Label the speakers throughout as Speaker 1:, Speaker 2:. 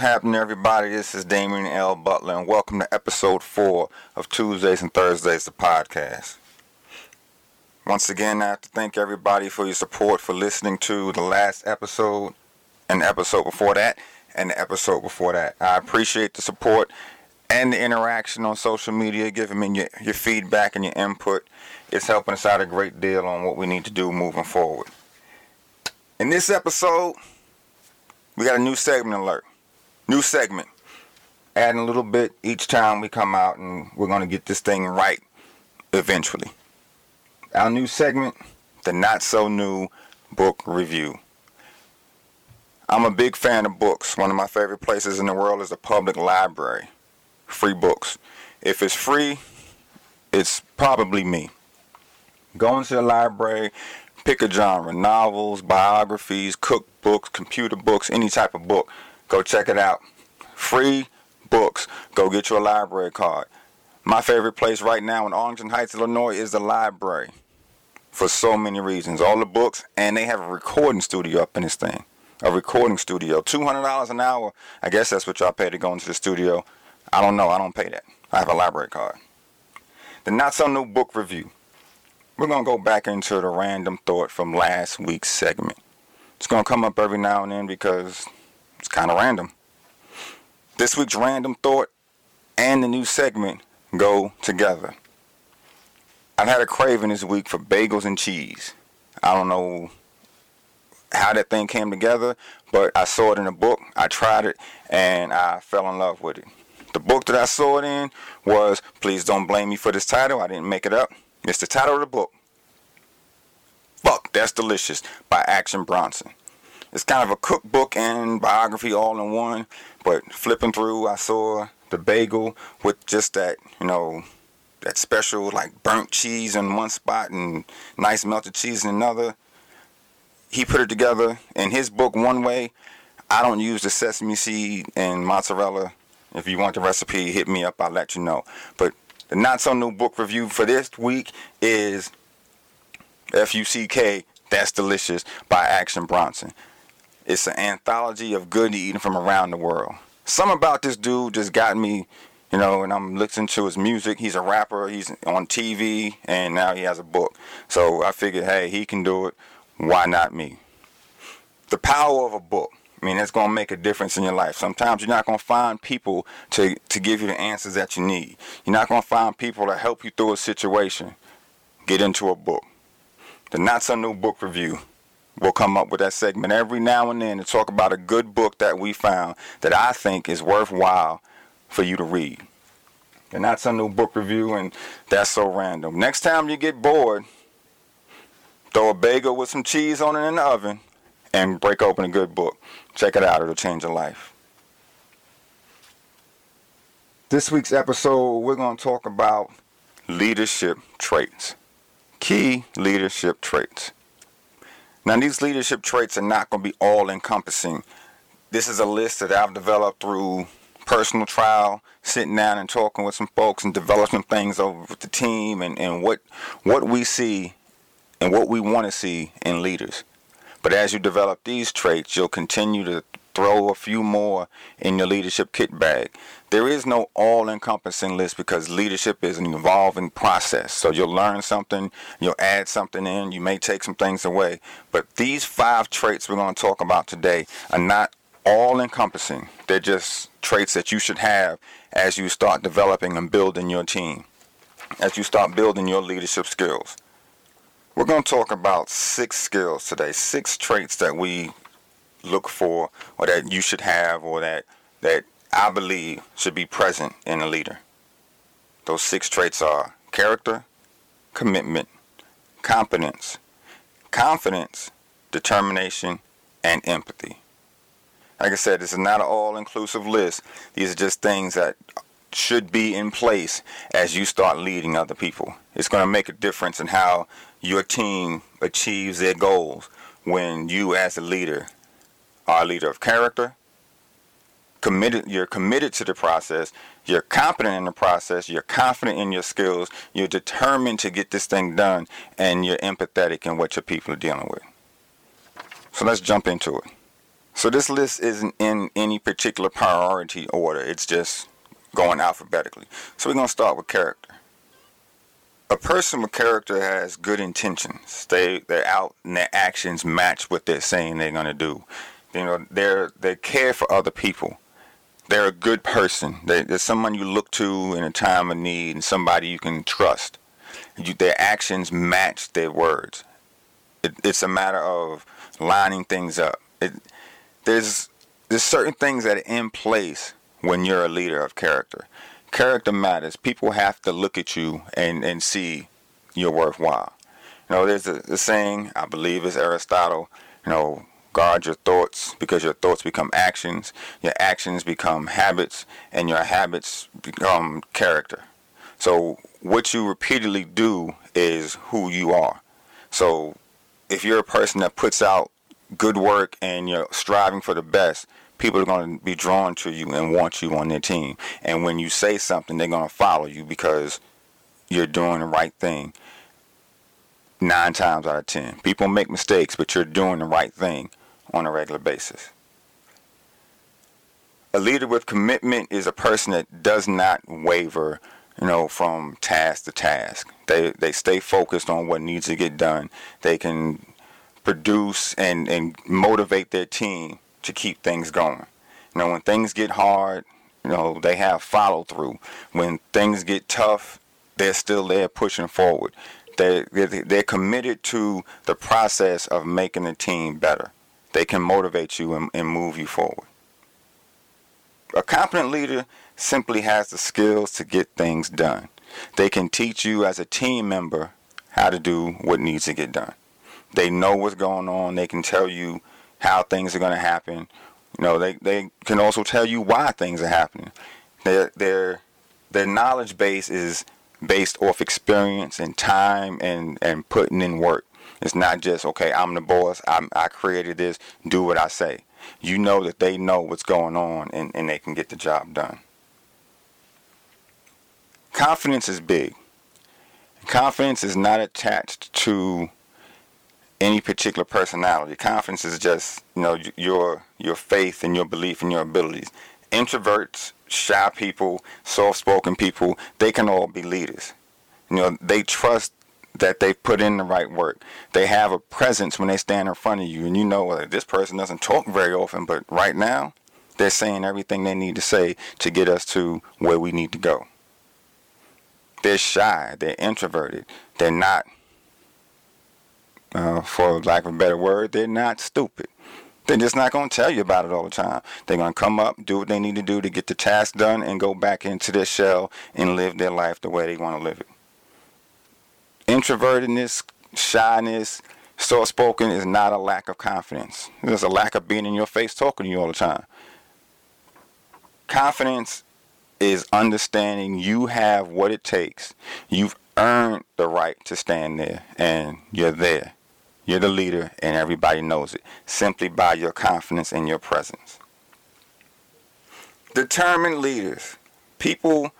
Speaker 1: happening, everybody? This is Damien L. Butler, and welcome to episode four of Tuesdays and Thursdays, the podcast. Once again, I have to thank everybody for your support for listening to the last episode, and the episode before that, and the episode before that. I appreciate the support and the interaction on social media, giving me your, your feedback and your input. It's helping us out a great deal on what we need to do moving forward. In this episode, we got a new segment alert. New segment. Adding a little bit each time we come out, and we're going to get this thing right eventually. Our new segment, the Not So New Book Review. I'm a big fan of books. One of my favorite places in the world is the public library. Free books. If it's free, it's probably me. Going to the library, pick a genre novels, biographies, cookbooks, computer books, any type of book. Go check it out. Free books. Go get your library card. My favorite place right now in Arlington Heights, Illinois is the library for so many reasons. All the books, and they have a recording studio up in this thing. A recording studio. $200 an hour. I guess that's what y'all pay to go into the studio. I don't know. I don't pay that. I have a library card. The Not So New Book Review. We're going to go back into the random thought from last week's segment. It's going to come up every now and then because it's kind of random. This week's random thought and the new segment go together. I've had a craving this week for bagels and cheese. I don't know how that thing came together, but I saw it in a book. I tried it and I fell in love with it. The book that I saw it in was Please Don't Blame Me for This Title. I didn't make it up. It's the title of the book. Fuck, That's Delicious by Action Bronson. It's kind of a cookbook and biography all in one, but flipping through, I saw the bagel with just that, you know, that special like burnt cheese in one spot and nice melted cheese in another. He put it together in his book one way. I don't use the sesame seed and mozzarella. If you want the recipe, hit me up. I'll let you know. But the not so new book review for this week is F U C K, That's Delicious by Action Bronson. It's an anthology of good eating from around the world. Something about this dude just got me, you know, and I'm listening to his music. He's a rapper, he's on TV, and now he has a book. So I figured, hey, he can do it. Why not me? The power of a book. I mean, it's going to make a difference in your life. Sometimes you're not going to find people to, to give you the answers that you need. You're not going to find people to help you through a situation. Get into a book. The Not So New Book Review will come up with that segment every now and then to talk about a good book that we found that I think is worthwhile for you to read. And that's a New Book Review, and that's so random. Next time you get bored, throw a bagel with some cheese on it in the oven and break open a good book. Check it out, it'll change your life. This week's episode, we're going to talk about leadership traits. Key leadership traits. Now, these leadership traits are not going to be all encompassing. This is a list that I've developed through personal trial, sitting down and talking with some folks and developing things over with the team and, and what what we see and what we want to see in leaders. But as you develop these traits, you'll continue to throw a few more in your leadership kit bag. There is no all encompassing list because leadership is an evolving process. So you'll learn something, you'll add something in, you may take some things away. But these five traits we're going to talk about today are not all encompassing. They're just traits that you should have as you start developing and building your team, as you start building your leadership skills. We're going to talk about six skills today, six traits that we look for or that you should have or that that I believe should be present in a leader. Those six traits are character, commitment, competence, confidence, determination, and empathy. Like I said, this is not an all-inclusive list. These are just things that should be in place as you start leading other people. It's going to make a difference in how your team achieves their goals when you as a leader are a leader of character, committed you're committed to the process, you're competent in the process, you're confident in your skills, you're determined to get this thing done, and you're empathetic in what your people are dealing with. So let's jump into it. So this list isn't in any particular priority order. It's just going alphabetically. So we're going to start with character. A person with character has good intentions. They they're out and their actions match what they're saying they're going to do. You know, they're they care for other people. They're a good person. They, they're someone you look to in a time of need and somebody you can trust. You, their actions match their words. It, it's a matter of lining things up. It, there's there's certain things that are in place when you're a leader of character. Character matters. People have to look at you and, and see you're worthwhile. You know, there's a, a saying, I believe it's Aristotle, you know, guard your thoughts because your thoughts become actions, your actions become habits, and your habits become character. So what you repeatedly do is who you are. So if you're a person that puts out good work and you're striving for the best, people are going to be drawn to you and want you on their team. And when you say something, they're going to follow you because you're doing the right thing. Nine times out of ten, people make mistakes, but you're doing the right thing on a regular basis. A leader with commitment is a person that does not waver, you know, from task to task. They they stay focused on what needs to get done. They can produce and, and motivate their team to keep things going. You know, when things get hard, you know, they have follow through. When things get tough, they're still there pushing forward. They they're committed to the process of making the team better. They can motivate you and, and move you forward. A competent leader simply has the skills to get things done. They can teach you as a team member how to do what needs to get done. They know what's going on. They can tell you how things are going to happen. You know, they, they can also tell you why things are happening. Their their their knowledge base is based off experience and time and and putting in work. It's not just okay. I'm the boss. I'm, I created this. Do what I say. You know that they know what's going on and, and they can get the job done. Confidence is big. Confidence is not attached to any particular personality. Confidence is just you know your your faith and your belief in your abilities. Introverts, shy people, soft-spoken people, they can all be leaders. You know, they trust that they put in the right work. They have a presence when they stand in front of you, and you know well, this person doesn't talk very often, but right now they're saying everything they need to say to get us to where we need to go. They're shy. They're introverted. They're not uh, for lack of a better word, they're not stupid. They're just not going to tell you about it all the time. They're going to come up, do what they need to do to get the task done, and go back into their shell and live their life the way they want to live it. Introvertedness, shyness, soft spoken is not a lack of confidence. There's a lack of being in your face talking to you all the time. Confidence is understanding you have what it takes. You've earned the right to stand there, and you're there. You're the leader, and everybody knows it simply by your confidence and your presence. Determined leaders, people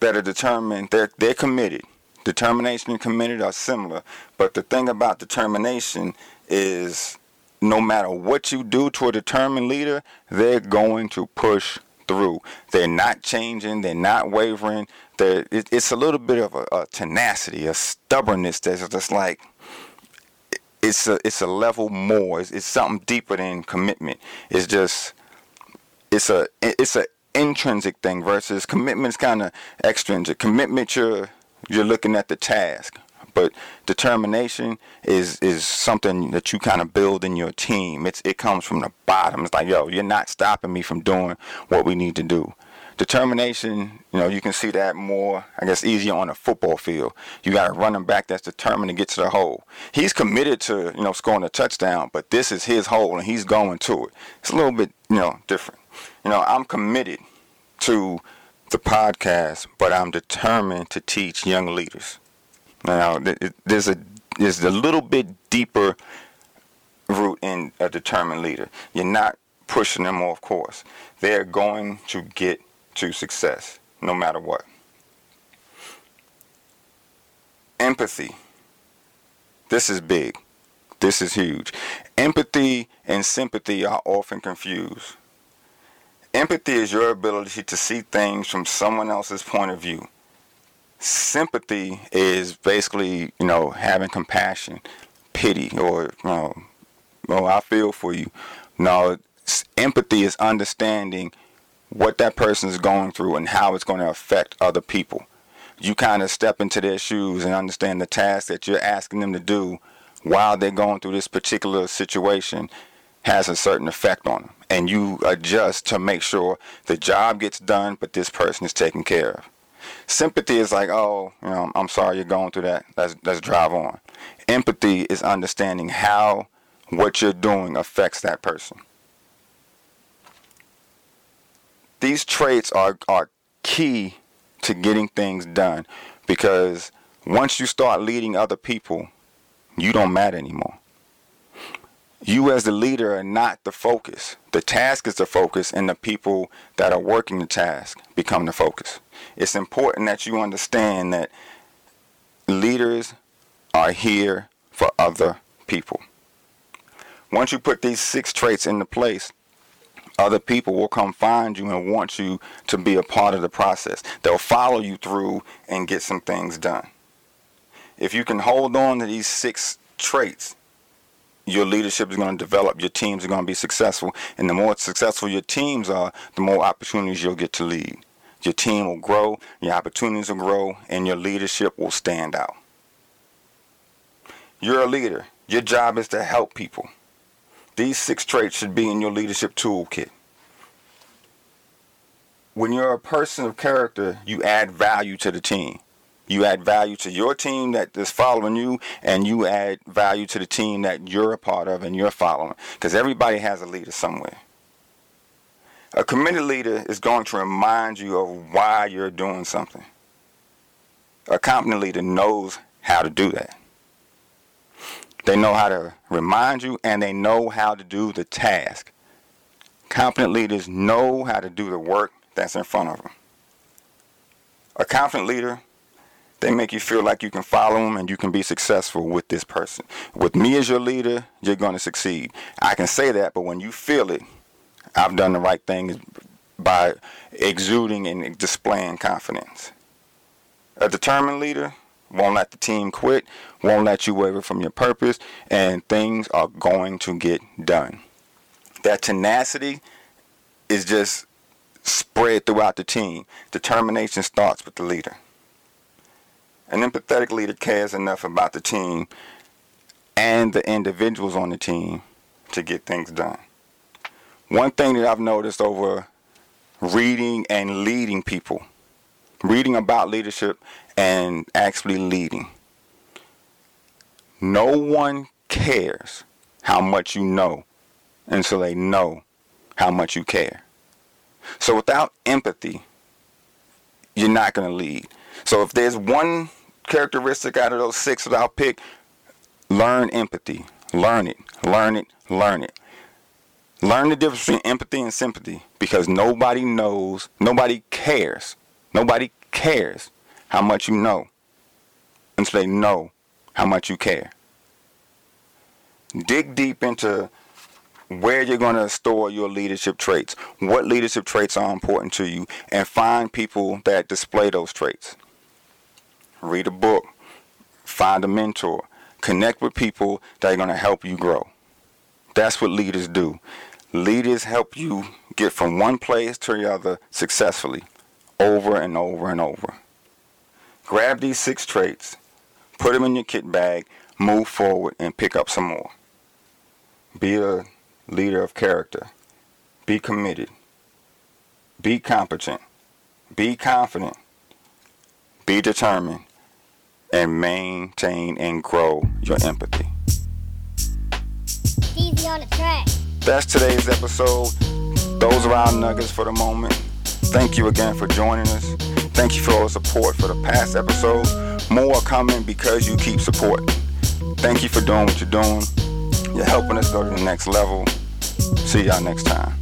Speaker 1: that are determined, they're, they're committed. Determination and committed are similar, but the thing about determination is no matter what you do to a determined leader, they're going to push through. They're not changing. They're not wavering. They're, it, it's a little bit of a, a tenacity, a stubbornness that's just like it's a it's a level more. It's, it's something deeper than commitment. It's just it's a it's a intrinsic thing versus commitment is kind of extrinsic. Commitment you're you're looking at the task, but determination is is something that you kind of build in your team. It's it comes from the bottom. It's like yo, you're not stopping me from doing what we need to do determination, you know, you can see that more, I guess, easier on a football field. You got a running back that's determined to get to the hole. He's committed to, you know, scoring a touchdown, but this is his hole and he's going to it. It's a little bit, you know, different. You know, I'm committed to the podcast, but I'm determined to teach young leaders. Now, there's a there's a little bit deeper root in a determined leader. You're not pushing them off course. They're going to get to success, no matter what. Empathy. This is big. This is huge. Empathy and sympathy are often confused. Empathy is your ability to see things from someone else's point of view. Sympathy is basically, you know, having compassion, pity, or, you know, oh, I feel for you. No, empathy is understanding what that person is going through and how it's going to affect other people. You kind of step into their shoes and understand the task that you're asking them to do while they're going through this particular situation has a certain effect on them. And you adjust to make sure the job gets done, but this person is taken care of. Sympathy is like, oh, you know, I'm sorry you're going through that. Let's let's drive on. Empathy is understanding how what you're doing affects that person. These traits are are key to getting things done because once you start leading other people, you don't matter anymore. You, as the leader, are not the focus. The task is the focus, and the people that are working the task become the focus. It's important that you understand that leaders are here for other people. Once you put these six traits into place, other people will come find you and want you to be a part of the process. They'll follow you through and get some things done. If you can hold on to these six traits, your leadership is going to develop, your teams are going to be successful, and the more successful your teams are, the more opportunities you'll get to lead. Your team will grow, your opportunities will grow, and your leadership will stand out. You're a leader. Your job is to help people. These six traits should be in your leadership toolkit. When you're a person of character, you add value to the team. You add value to your team that is following you, and you add value to the team that you're a part of and you're following. Because everybody has a leader somewhere. A committed leader is going to remind you of why you're doing something. A competent leader knows how to do that. They know how to remind you and they know how to do the task. Competent leaders know how to do the work that's in front of them. A confident leader they make you feel like you can follow them and you can be successful with this person. With me as your leader, you're going to succeed. I can say that, but when you feel it, I've done the right thing by exuding and displaying confidence. A determined leader won't let the team quit, won't let you waver from your purpose, and things are going to get done. That tenacity is just spread throughout the team. Determination starts with the leader. An empathetic leader cares enough about the team and the individuals on the team to get things done. One thing that I've noticed over reading and leading people, reading about leadership and actually leading, no one cares how much you know until they know how much you care. So without empathy, you're not going to lead. So if there's one characteristic out of those six that I'll pick, learn empathy. Learn it. Learn it. Learn it. Learn the difference between empathy and sympathy because nobody knows, nobody cares, nobody cares how much you know until they know how much you care. Dig deep into where you're going to store your leadership traits, what leadership traits are important to you, and find people that display those traits read a book, find a mentor, connect with people that are going to help you grow. That's what leaders do. Leaders help you get from one place to the other successfully, over and over and over. Grab these six traits, put them in your kit bag, move forward, and pick up some more. Be a leader of character. Be committed. Be competent. Be confident. Be determined and maintain and grow your empathy.
Speaker 2: Deezy on the track.
Speaker 1: That's today's episode. Those are our nuggets for the moment. Thank you again for joining us. Thank you for all the support for the past episodes. More coming because you keep supporting. Thank you for doing what you're doing. You're helping us go to the next level. See y'all next time.